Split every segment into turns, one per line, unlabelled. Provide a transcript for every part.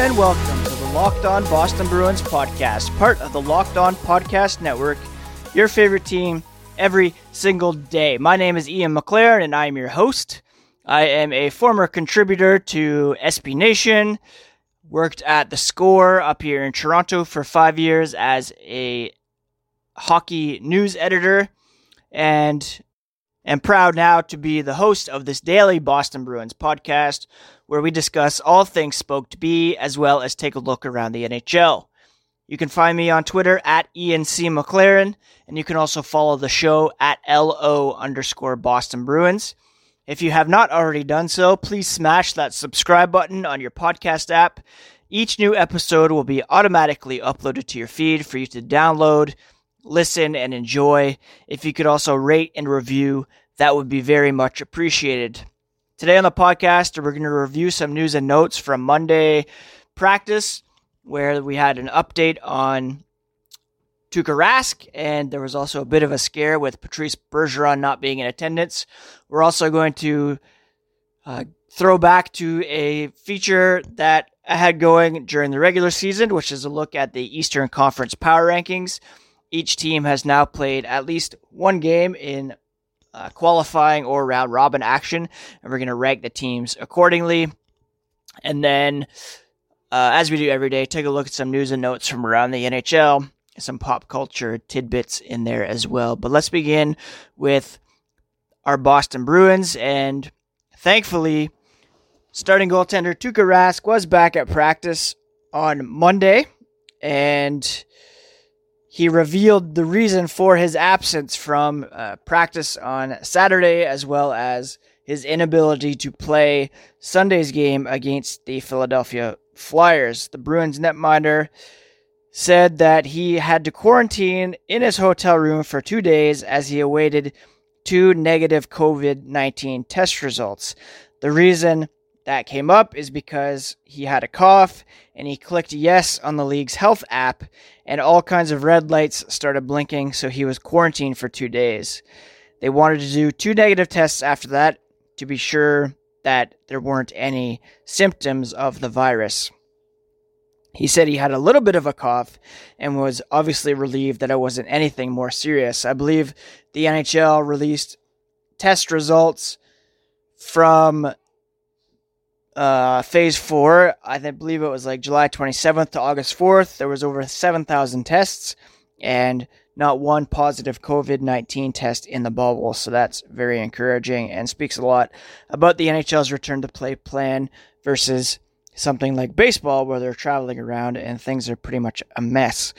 and welcome to the Locked On Boston Bruins podcast, part of the Locked On Podcast Network, your favorite team every single day. My name is Ian McLaren, and I am your host. I am a former contributor to SB Nation, worked at The Score up here in Toronto for five years as a hockey news editor, and am proud now to be the host of this daily Boston Bruins podcast where we discuss all things Spoked B as well as take a look around the NHL. You can find me on Twitter at Ian C. McLaren, and you can also follow the show at LO underscore Boston Bruins. If you have not already done so, please smash that subscribe button on your podcast app. Each new episode will be automatically uploaded to your feed for you to download, listen, and enjoy. If you could also rate and review, that would be very much appreciated. Today on the podcast, we're going to review some news and notes from Monday practice, where we had an update on Tuukka Rask, and there was also a bit of a scare with Patrice Bergeron not being in attendance. We're also going to uh, throw back to a feature that I had going during the regular season, which is a look at the Eastern Conference power rankings. Each team has now played at least one game in uh, qualifying or round robin action, and we're going to rank the teams accordingly. And then, uh, as we do every day, take a look at some news and notes from around the NHL, some pop culture tidbits in there as well. But let's begin with our Boston Bruins, and thankfully, starting goaltender Tuukka Rask was back at practice on Monday, and he revealed the reason for his absence from uh, practice on Saturday, as well as his inability to play Sunday's game against the Philadelphia Flyers. The Bruins netminder said that he had to quarantine in his hotel room for two days as he awaited two negative COVID 19 test results. The reason that came up is because he had a cough and he clicked yes on the league's health app and all kinds of red lights started blinking, so he was quarantined for two days. They wanted to do two negative tests after that to be sure that there weren't any symptoms of the virus. He said he had a little bit of a cough and was obviously relieved that it wasn't anything more serious. I believe the NHL released test results from uh, phase four. I believe it was like July 27th to August 4th. There was over 7,000 tests and not one positive COVID 19 test in the bubble. So that's very encouraging and speaks a lot about the NHL's return to play plan versus something like baseball where they're traveling around and things are pretty much a mess.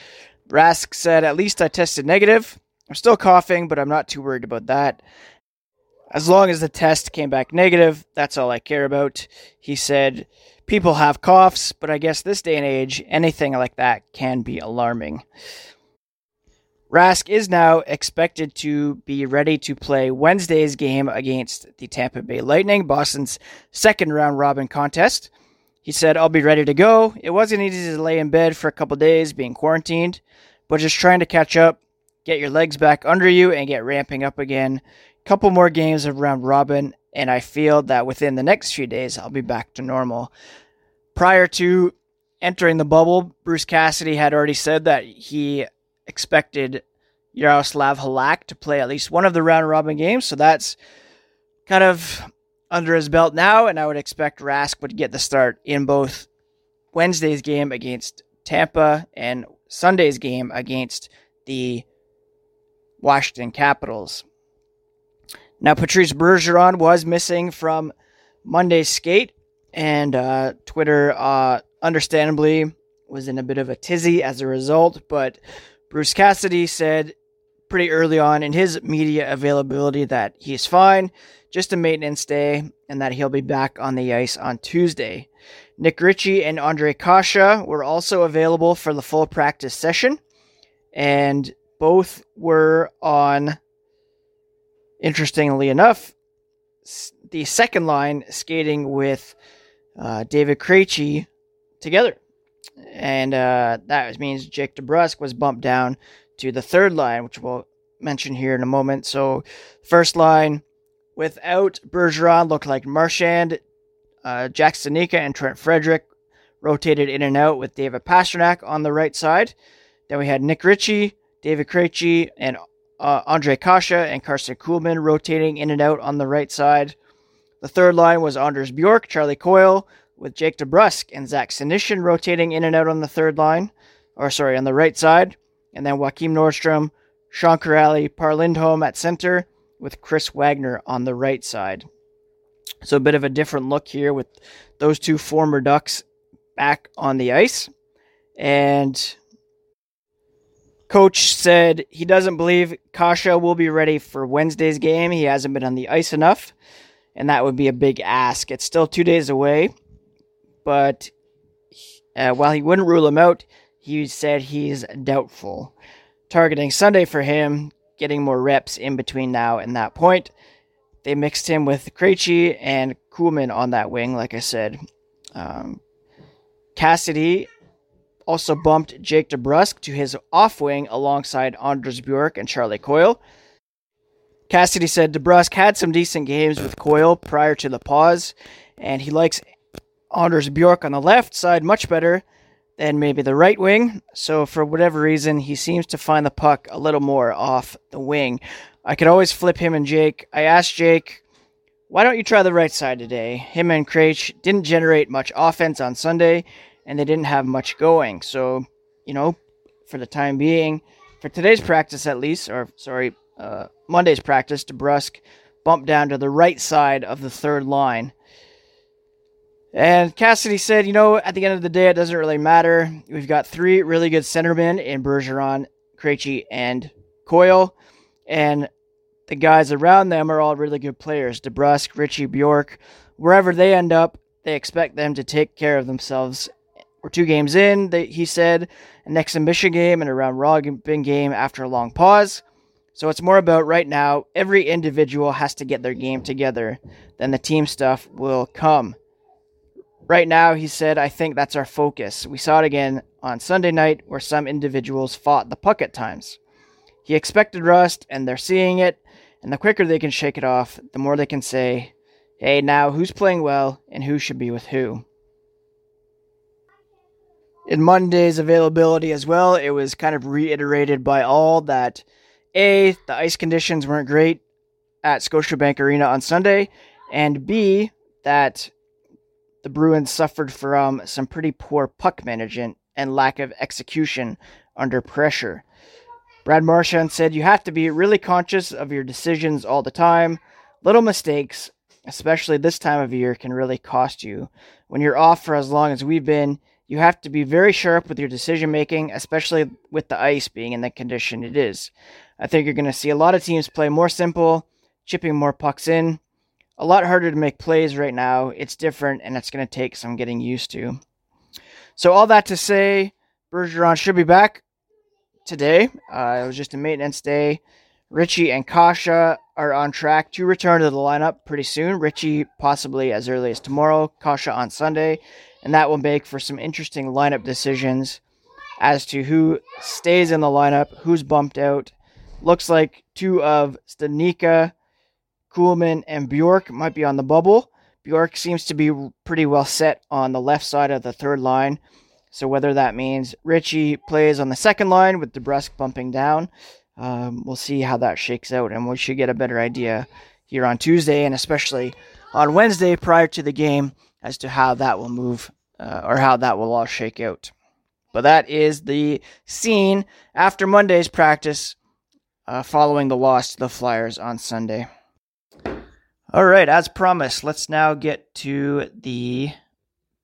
Rask said, At least I tested negative. I'm still coughing, but I'm not too worried about that. As long as the test came back negative, that's all I care about. He said, People have coughs, but I guess this day and age, anything like that can be alarming. Rask is now expected to be ready to play Wednesday's game against the Tampa Bay Lightning, Boston's second round robin contest. He said, I'll be ready to go. It wasn't easy to lay in bed for a couple days being quarantined, but just trying to catch up, get your legs back under you, and get ramping up again couple more games of round robin, and I feel that within the next few days I'll be back to normal. Prior to entering the bubble, Bruce Cassidy had already said that he expected Yaroslav Halak to play at least one of the round robin games, so that's kind of under his belt now, and I would expect Rask would get the start in both Wednesday's game against Tampa and Sunday's game against the Washington Capitals. Now, Patrice Bergeron was missing from Monday's skate, and uh, Twitter, uh, understandably, was in a bit of a tizzy as a result. But Bruce Cassidy said pretty early on in his media availability that he's fine, just a maintenance day, and that he'll be back on the ice on Tuesday. Nick Ritchie and Ondrej Kase were also available for the full practice session, and both were on Interestingly enough, the second line skating with uh, David Krejci together. And uh, that means Jake DeBrusk was bumped down to the third line, which we'll mention here in a moment. So, first line without Bergeron looked like Marchand, uh, Jack and Trent Frederic rotated in and out with David Pastrnak on the right side. Then we had Nick Ritchie, David Krejci, and uh, Ondrej Kase and Carson Kuhlman rotating in and out on the right side. The third line was Anders Bjork, Charlie Coyle, with Jake DeBrusk and Zach Senyshyn rotating in and out on the third line, or sorry, on the right side. And then Joakim Nordstrom, Sean Kuraly, Per Lindholm at center, with Chris Wagner on the right side. So a bit of a different look here with those two former Ducks back on the ice. And coach said he doesn't believe Kase will be ready for Wednesday's game. He hasn't been on the ice enough, and that would be a big ask. It's still two days away, but uh, while he wouldn't rule him out, he said he's doubtful. Targeting Sunday for him, getting more reps in between now and that point. They mixed him with Krejci and Kuhlman on that wing, like I said. Um, Cassidy also bumped Jake DeBrusk to his off wing alongside Anders Bjork and Charlie Coyle. Cassidy said DeBrusk had some decent games with Coyle prior to the pause, and he likes Anders Bjork on the left side much better than maybe the right wing. So, for whatever reason, he seems to find the puck a little more off the wing. I could always flip him and Jake. I asked Jake, why don't you try the right side today? Him and Krejci didn't generate much offense on Sunday, and they didn't have much going. So, you know, for the time being, for today's practice at least, or sorry, uh, Monday's practice, DeBrusk bumped down to the right side of the third line. And Cassidy said, you know, at the end of the day, it doesn't really matter. We've got three really good centermen in Bergeron, Krejci, and Coyle. And the guys around them are all really good players. DeBrusk, Ritchie, Bjork. Wherever they end up, they expect them to take care of themselves we're two games in, he said, an exhibition game and a round robin game after a long pause. So it's more about right now, every individual has to get their game together. Then the team stuff will come. Right now, he said, I think that's our focus. We saw it again on Sunday night where some individuals fought the puck at times. He expected rust, and they're seeing it, and the quicker they can shake it off, the more they can say, hey, now who's playing well and who should be with who in Monday's availability as well, it was kind of reiterated by all that A, the ice conditions weren't great at Scotiabank Arena on Sunday, and B, that the Bruins suffered from some pretty poor puck management and lack of execution under pressure. Brad Marchand said you have to be really conscious of your decisions all the time. Little mistakes, especially this time of year, can really cost you. When you're off for as long as we've been, you have to be very sharp with your decision making, especially with the ice being in the condition it is. I think you're going to see a lot of teams play more simple, chipping more pucks in. A lot harder to make plays right now. It's different, and it's going to take some getting used to. So, all that to say, Bergeron should be back today. Uh, it was just a maintenance day. Ritchie and Kase are on track to return to the lineup pretty soon. Ritchie possibly as early as tomorrow, Kase on Sunday, and that will make for some interesting lineup decisions as to who stays in the lineup, who's bumped out. Looks like two of Studnicka, Kuhlman, and Bjork might be on the bubble. Bjork seems to be pretty well set on the left side of the third line. So whether that means Ritchie plays on the second line with DeBrusk bumping down, um, we'll see how that shakes out, and we should get a better idea here on Tuesday and especially on Wednesday prior to the game as to how that will move uh, or how that will all shake out. But that is the scene after Monday's practice uh, following the loss to the Flyers on Sunday. All right, as promised, let's now get to the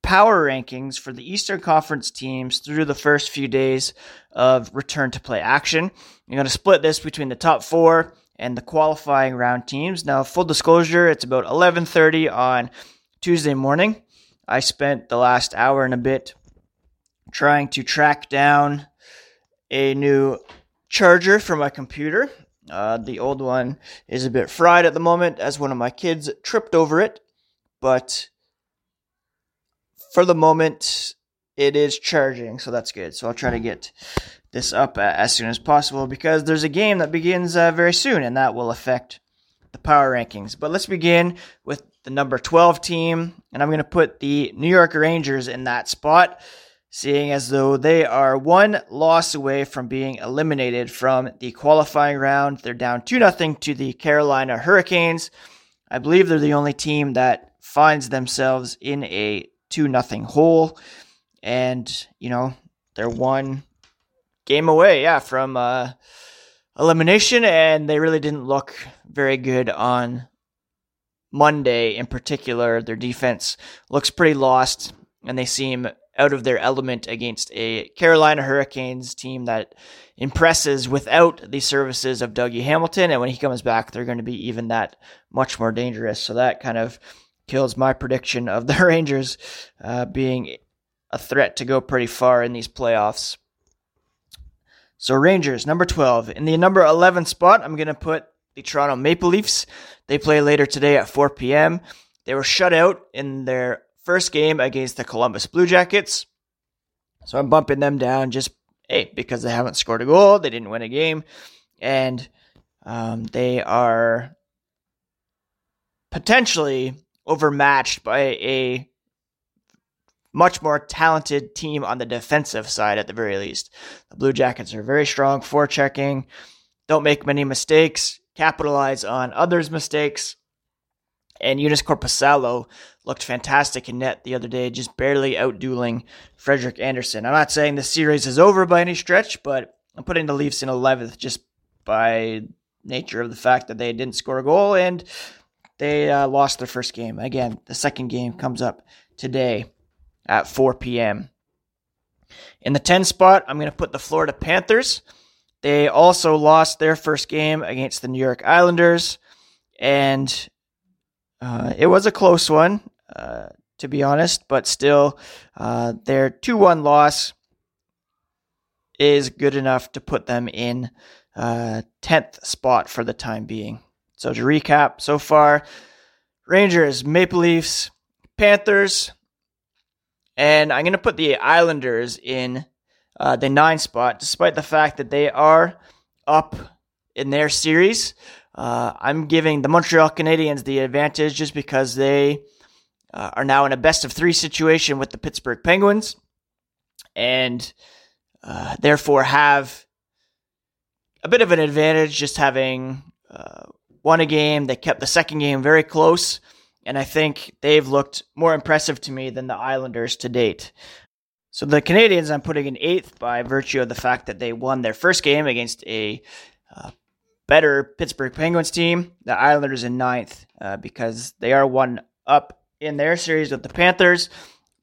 power rankings for the Eastern Conference teams through the first few days of return to play action. I'm going to split this between the top four and the qualifying round teams. Now, full disclosure, it's about 11:30 on Tuesday morning. I spent the last hour and a bit trying to track down a new charger for my computer. Uh, the old one is a bit fried at the moment as one of my kids tripped over it, but for the moment it is charging, so that's good. So I'll try to get this up as soon as possible because there's a game that begins uh, very soon and that will affect the power rankings. But let's begin with the number 12 team, and I'm going to put the New York Rangers in that spot, seeing as though they are one loss away from being eliminated from the qualifying round. They're down 2 0 to the Carolina Hurricanes. I believe they're the only team that finds themselves in a 2 0 hole. And, you know, they're one game away, yeah, from uh, elimination, and they really didn't look very good on Monday in particular. Their defense looks pretty lost, and they seem out of their element against a Carolina Hurricanes team that impresses without the services of Dougie Hamilton. And when he comes back, they're going to be even that much more dangerous. So that kind of kills my prediction of the Rangers uh, being a threat to go pretty far in these playoffs. So Rangers, number 12. In the number 11 spot, I'm going to put the Toronto Maple Leafs. They play later today at 4 p.m. They were shut out in their first game against the Columbus Blue Jackets. So I'm bumping them down just, hey, because they haven't scored a goal. They didn't win a game. And um, they are potentially overmatched by a much more talented team on the defensive side at the very least. The Blue Jackets are very strong forechecking, don't make many mistakes, capitalize on others' mistakes. And Joonas Korpisalo looked fantastic in net the other day, just barely outdueling Frederik Andersen. I'm not saying the series is over by any stretch, but I'm putting the Leafs in 11th just by nature of the fact that they didn't score a goal and they uh, lost their first game. Again, the second game comes up today at 4 p.m. In the 10 spot, I'm going to put the Florida Panthers. They also lost their first game against the New York Islanders, and uh, it was a close one, uh, to be honest, but still, uh, their 2 1 loss is good enough to put them in 10th uh, spot for the time being. So, to recap so far Rangers, Maple Leafs, Panthers, and I'm going to put the Islanders in uh, the nine spot, despite the fact that they are up in their series. Uh, I'm giving the Montreal Canadiens the advantage just because they uh, are now in a best of three situation with the Pittsburgh Penguins and uh, therefore have a bit of an advantage just having uh, won a game. They kept the second game very close and I think they've looked more impressive to me than the Islanders to date. So the Canadians, I'm putting in eighth by virtue of the fact that they won their first game against a uh, better Pittsburgh Penguins team. The Islanders in ninth uh, because they are one up in their series with the Panthers,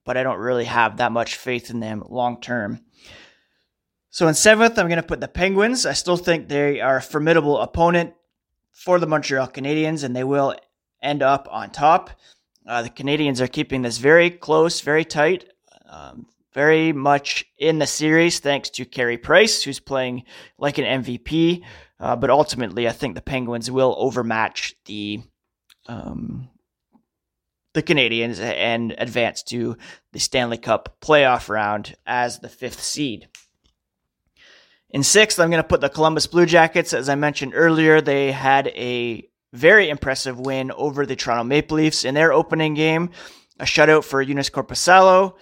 but I don't really have that much faith in them long term. So in seventh, I'm going to put the Penguins. I still think they are a formidable opponent for the Montreal Canadiens, and they will end up on top. Uh, the Canadians are keeping this very close, very tight, um, very much in the series, thanks to Carey Price, who's playing like an MVP. Uh, but ultimately, I think the Penguins will overmatch the um, the Canadiens and advance to the Stanley Cup playoff round as the fifth seed. In sixth, I'm going to put the Columbus Blue Jackets. As I mentioned earlier, they had a very impressive win over the Toronto Maple Leafs in their opening game. A shutout for Joonas Korpisalo,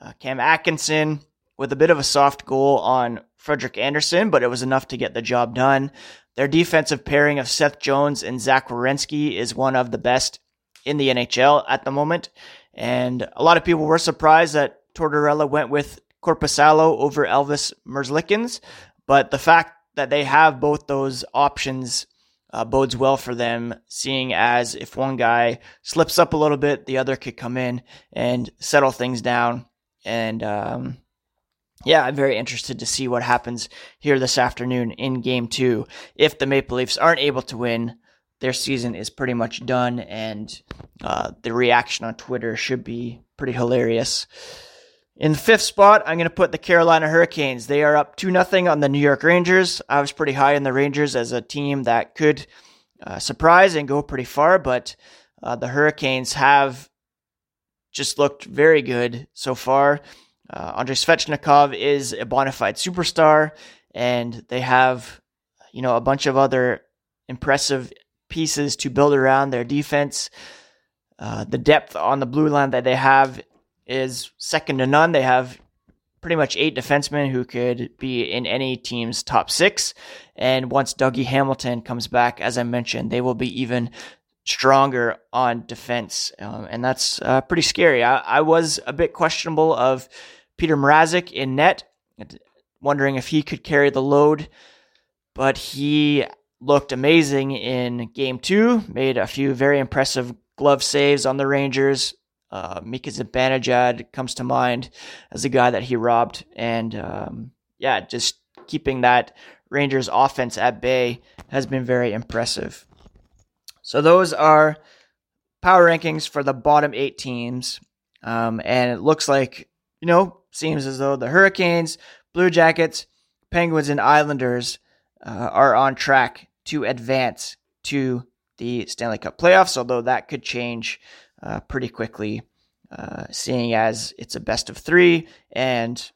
uh, Cam Atkinson with a bit of a soft goal on Frederik Andersen, but it was enough to get the job done. Their defensive pairing of Seth Jones and Zach Werenski is one of the best in the NHL at the moment. And a lot of people were surprised that Tortorella went with Korpisalo over Elvis Merzlikins. But the fact that they have both those options uh, bodes well for them, seeing as if one guy slips up a little bit, the other could come in and settle things down. And um, yeah, I'm very interested to see what happens here this afternoon in game two. If the Maple Leafs aren't able to win, their season is pretty much done, and uh, the reaction on Twitter should be pretty hilarious. In fifth spot, I'm going to put the Carolina Hurricanes. They are up 2 0 on the New York Rangers. I was pretty high in the Rangers as a team that could uh, surprise and go pretty far, but uh, the Hurricanes have just looked very good so far. Uh, Andrei Svechnikov is a bona fide superstar, and they have, you know, a bunch of other impressive pieces to build around their defense. Uh, the depth on the blue line that they have is second to none. They have pretty much eight defensemen who could be in any team's top six. And once Dougie Hamilton comes back, as I mentioned, they will be even stronger on defense. Um, and that's uh, pretty scary. I, I, was a bit questionable of Petr Mrazek in net, wondering if he could carry the load, but he looked amazing in game two, made a few very impressive glove saves on the Rangers. Uh, Mika Zibanejad comes to mind as a guy that he robbed. And um, yeah, just keeping that Rangers offense at bay has been very impressive. So those are power rankings for the bottom eight teams. Um, and it looks like, you know, seems as though the Hurricanes, Blue Jackets, Penguins, and Islanders uh, are on track to advance to the Stanley Cup playoffs, although that could change uh, pretty quickly, uh, seeing as it's a best of three and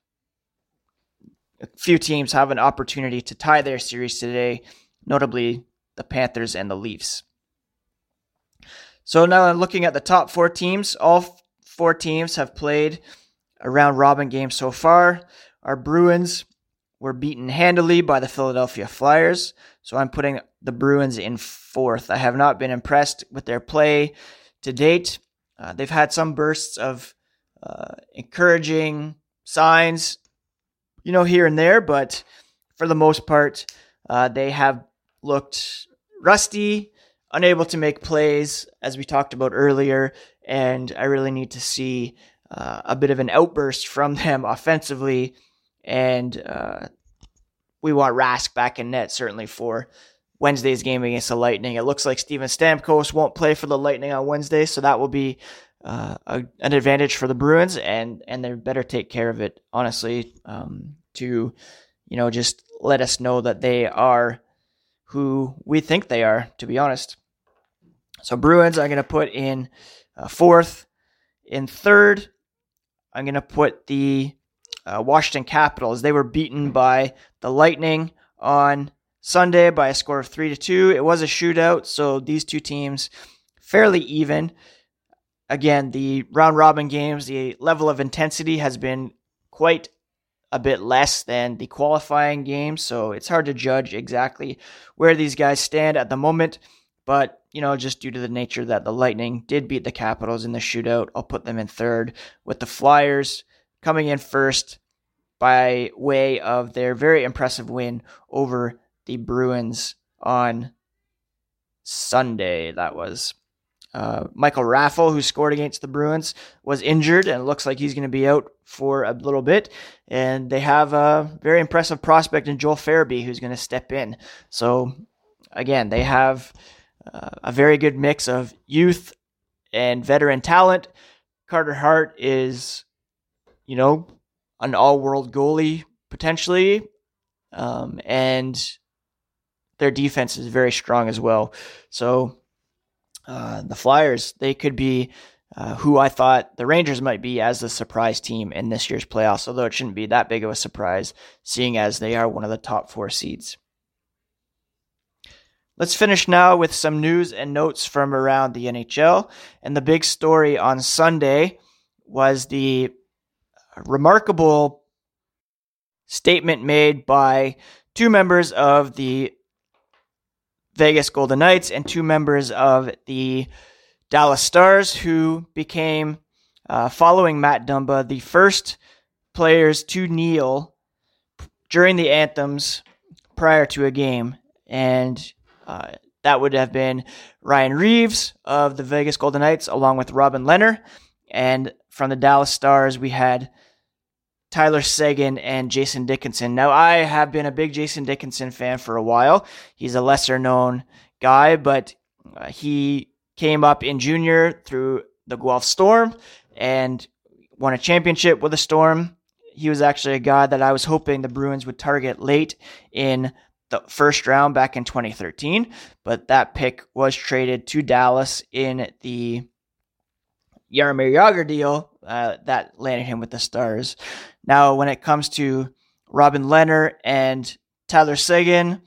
a few teams have an opportunity to tie their series today, notably the Panthers and the Leafs. So now looking at the top four teams. All four teams have played a round robin game so far. Our Bruins were beaten handily by the Philadelphia Flyers. So I'm putting the Bruins in fourth. I have not been impressed with their play to date. Uh, they've had some bursts of uh, encouraging signs, you know, here and there, but for the most part, uh, they have looked rusty, unable to make plays, as we talked about earlier, and I really need to see uh, a bit of an outburst from them offensively and uh, we want Rask back in net certainly for Wednesday's game against the Lightning. It looks like Steven Stamkos won't play for the Lightning on Wednesday, so that will be uh, a, an advantage for the Bruins, and and they better take care of it honestly um, to you know just let us know that they are who we think they are. To be honest, so Bruins, I'm going to put in uh, fourth. In third, I'm going to put the uh, Washington Capitals. They were beaten by the Lightning on Sunday by a score of three to two. It was a shootout, so these two teams fairly even. Again, the round robin games, the level of intensity has been quite a bit less than the qualifying games, so it's hard to judge exactly where these guys stand at the moment. But, you know, just due to the nature that the Lightning did beat the Capitals in the shootout, I'll put them in third with the Flyers coming in first by way of their very impressive win over the Bruins on Sunday. That was uh, Michael Raffl, who scored against the Bruins, was injured and looks like he's going to be out for a little bit. And they have a very impressive prospect in Joel Farabee, who's going to step in. So, again, they have uh, a very good mix of youth and veteran talent. Carter Hart is you know, an all world goalie potentially. Um, and their defense is very strong as well. So uh, the Flyers, they could be uh, who I thought the Rangers might be as the surprise team in this year's playoffs, although it shouldn't be that big of a surprise, seeing as they are one of the top four seeds. Let's finish now with some news and notes from around the NHL. And the big story on Sunday was the remarkable statement made by two members of the Vegas Golden Knights and two members of the Dallas Stars who became, uh, following Matt Dumba, the first players to kneel during the anthems prior to a game. And uh, that would have been Ryan Reaves of the Vegas Golden Knights, along with Robin Lehner. And from the Dallas Stars, we had Tyler Seguin and Jason Dickinson. Now, I have been a big Jason Dickinson fan for a while. He's a lesser known guy, but uh, he came up in junior through the Guelph Storm and won a championship with the Storm. He was actually a guy that I was hoping the Bruins would target late in the first round back in 2013, but that pick was traded to Dallas in the Jaromir Jagr deal uh, that landed him with the Stars. Now, when it comes to Robin Lehner and Tyler Seguin,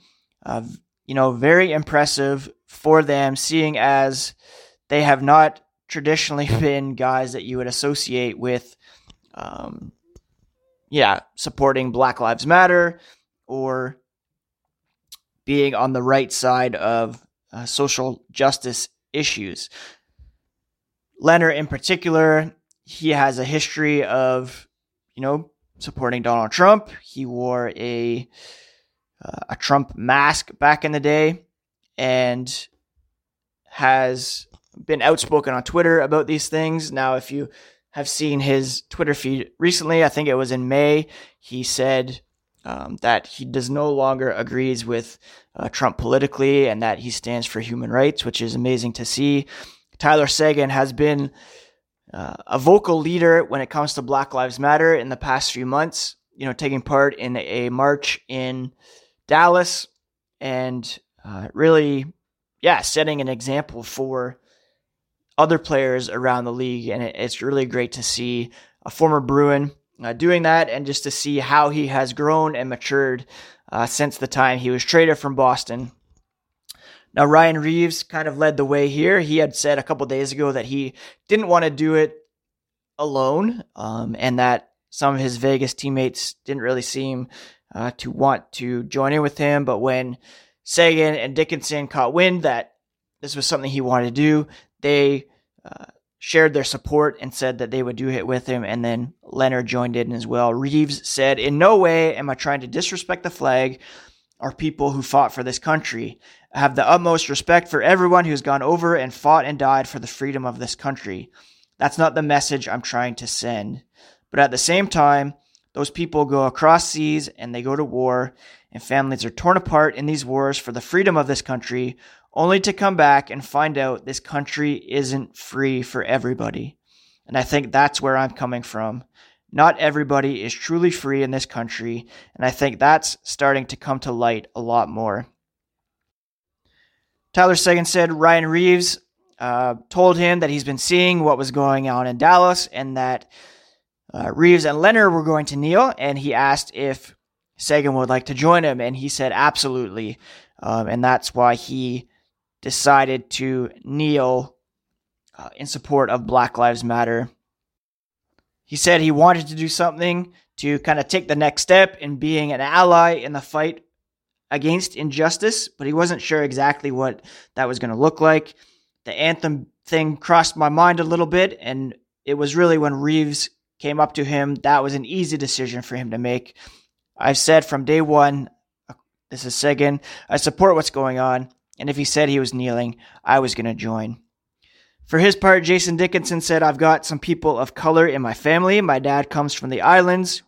uh, you know, very impressive for them, seeing as they have not traditionally been guys that you would associate with, um, yeah, supporting Black Lives Matter or being on the right side of uh, social justice issues. Lehner, in particular, he has a history of, you know, supporting Donald Trump. He wore a uh, a Trump mask back in the day, and has been outspoken on Twitter about these things. Now, if you have seen his Twitter feed recently, I think it was in May, he said um, that he does no longer agrees with uh, Trump politically and that he stands for human rights, which is amazing to see. Tyler Seguin has been uh, a vocal leader when it comes to Black Lives Matter in the past few months. You know, taking part in a march in Dallas and uh, really, yeah, setting an example for other players around the league. And it's really great to see a former Bruin uh, doing that and just to see how he has grown and matured uh, since the time he was traded from Boston now, Ryan Reaves kind of led the way here. He had said a couple days ago that he didn't want to do it alone um, and that some of his Vegas teammates didn't really seem uh, to want to join in with him. But when Seguin and Dickinson caught wind that this was something he wanted to do, they uh, shared their support and said that they would do it with him. And then Lehner joined in as well. Reaves said, In no way am I trying to disrespect the flag or people who fought for this country. I have the utmost respect for everyone who's gone over and fought and died for the freedom of this country. That's not the message I'm trying to send. But at the same time, those people go across seas and they go to war, and families are torn apart in these wars for the freedom of this country, only to come back and find out this country isn't free for everybody. And I think that's where I'm coming from. Not everybody is truly free in this country, and I think that's starting to come to light a lot more. Tyler Seguin said Ryan Reaves uh, told him that he's been seeing what was going on in Dallas and that uh, Reaves and Lehner were going to kneel, and he asked if Seguin would like to join him, and he said absolutely. Um, and that's why he decided to kneel uh, in support of Black Lives Matter. He said he wanted to do something to kind of take the next step in being an ally in the fight against injustice, but he wasn't sure exactly what that was going to look like. The anthem thing crossed my mind a little bit, and it was really when Reaves came up to him, that was an easy decision for him to make. I've said from day one, uh, this is Seguin, I support what's going on, and if he said he was kneeling, I was going to join. For his part, Jason Dickinson said, I've got some people of color in my family. My dad comes from the islands.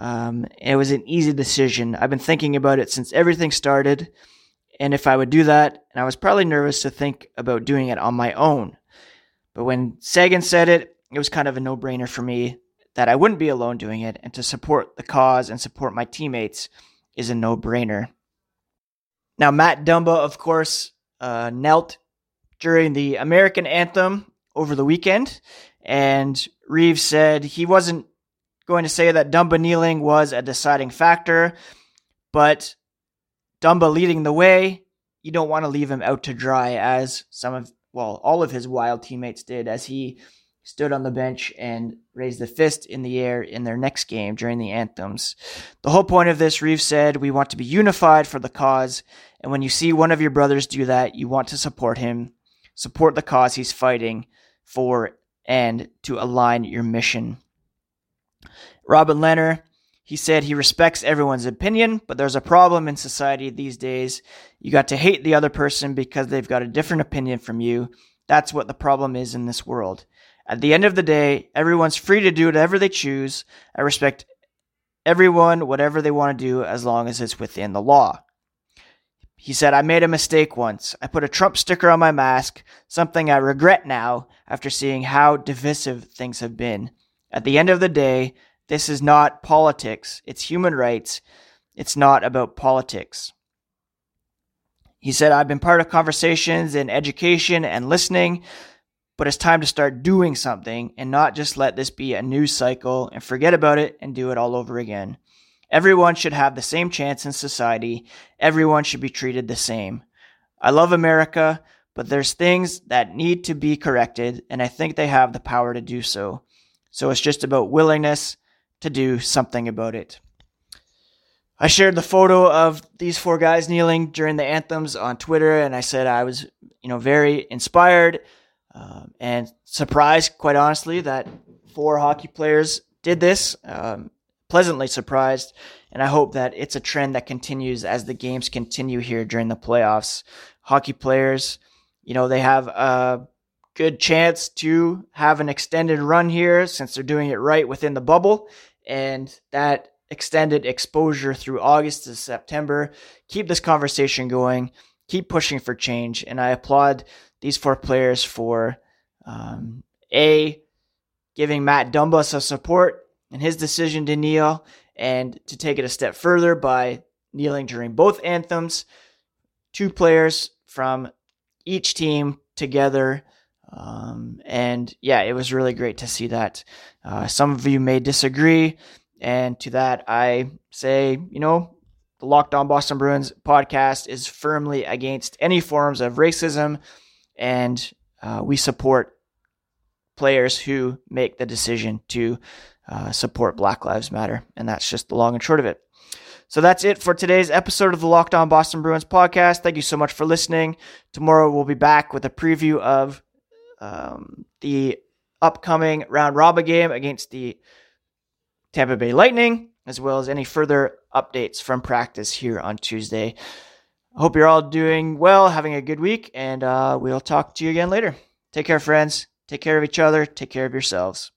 Um, it was an easy decision. I've been thinking about it since everything started, and if I would do that, and I was probably nervous to think about doing it on my own. But when Seguin said it, it was kind of a no brainer for me that I wouldn't be alone doing it, and to support the cause and support my teammates is a no brainer. Now, Matt Dumba, of course, uh, knelt during the American anthem over the weekend, and Reaves said he wasn't going to say that Dumba kneeling was a deciding factor, but Dumba leading the way, you don't want to leave him out to dry as some of, well, all of his wild teammates did as he stood on the bench and raised the fist in the air in their next game during the anthems. The whole point of this, Reaves said, we want to be unified for the cause. And when you see one of your brothers do that, you want to support him, support the cause he's fighting for, and to align your mission. Robin Lehner, he said he respects everyone's opinion, but there's a problem in society these days. You got to hate the other person because they've got a different opinion from you. That's what the problem is in this world. At the end of the day, everyone's free to do whatever they choose. I respect everyone, whatever they want to do, as long as it's within the law. He said, I made a mistake once. I put a Trump sticker on my mask, something I regret now after seeing how divisive things have been. At the end of the day, this is not politics, it's human rights. It's not about politics. He said, I've been part of conversations in education and listening, but it's time to start doing something and not just let this be a news cycle and forget about it and do it all over again. Everyone should have the same chance in society. Everyone should be treated the same. I love America, but there's things that need to be corrected, and I think they have the power to do so. So it's just about willingness to do something about it. I shared the photo of these four guys kneeling during the anthems on Twitter, and I said I was, you know, very inspired um, and surprised, quite honestly, that four hockey players did this. Um, pleasantly surprised, and I hope that it's a trend that continues as the games continue here during the playoffs. Hockey players, you know, they have a good chance to have an extended run here since they're doing it right within the bubble, and that extended exposure through August to September. Keep this conversation going. Keep pushing for change. And I applaud these four players for um, A, giving Matt Dumba some support in his decision to kneel and to take it a step further by kneeling during both anthems. Two players from each team together. Um, and yeah, it was really great to see that. Uh, some of you may disagree. And to that, I say, you know, the Locked On Boston Bruins podcast is firmly against any forms of racism, and uh, we support players who make the decision to uh, support Black Lives Matter. And that's just the long and short of it. So that's it for today's episode of the Locked On Boston Bruins podcast. Thank you so much for listening. Tomorrow we'll be back with a preview of um, the upcoming round robin game against the Tampa Bay Lightning, as well as any further updates from practice here on Tuesday. I hope you're all doing well, having a good week, and uh, we'll talk to you again later. Take care, friends. Take care of each other. Take care of yourselves.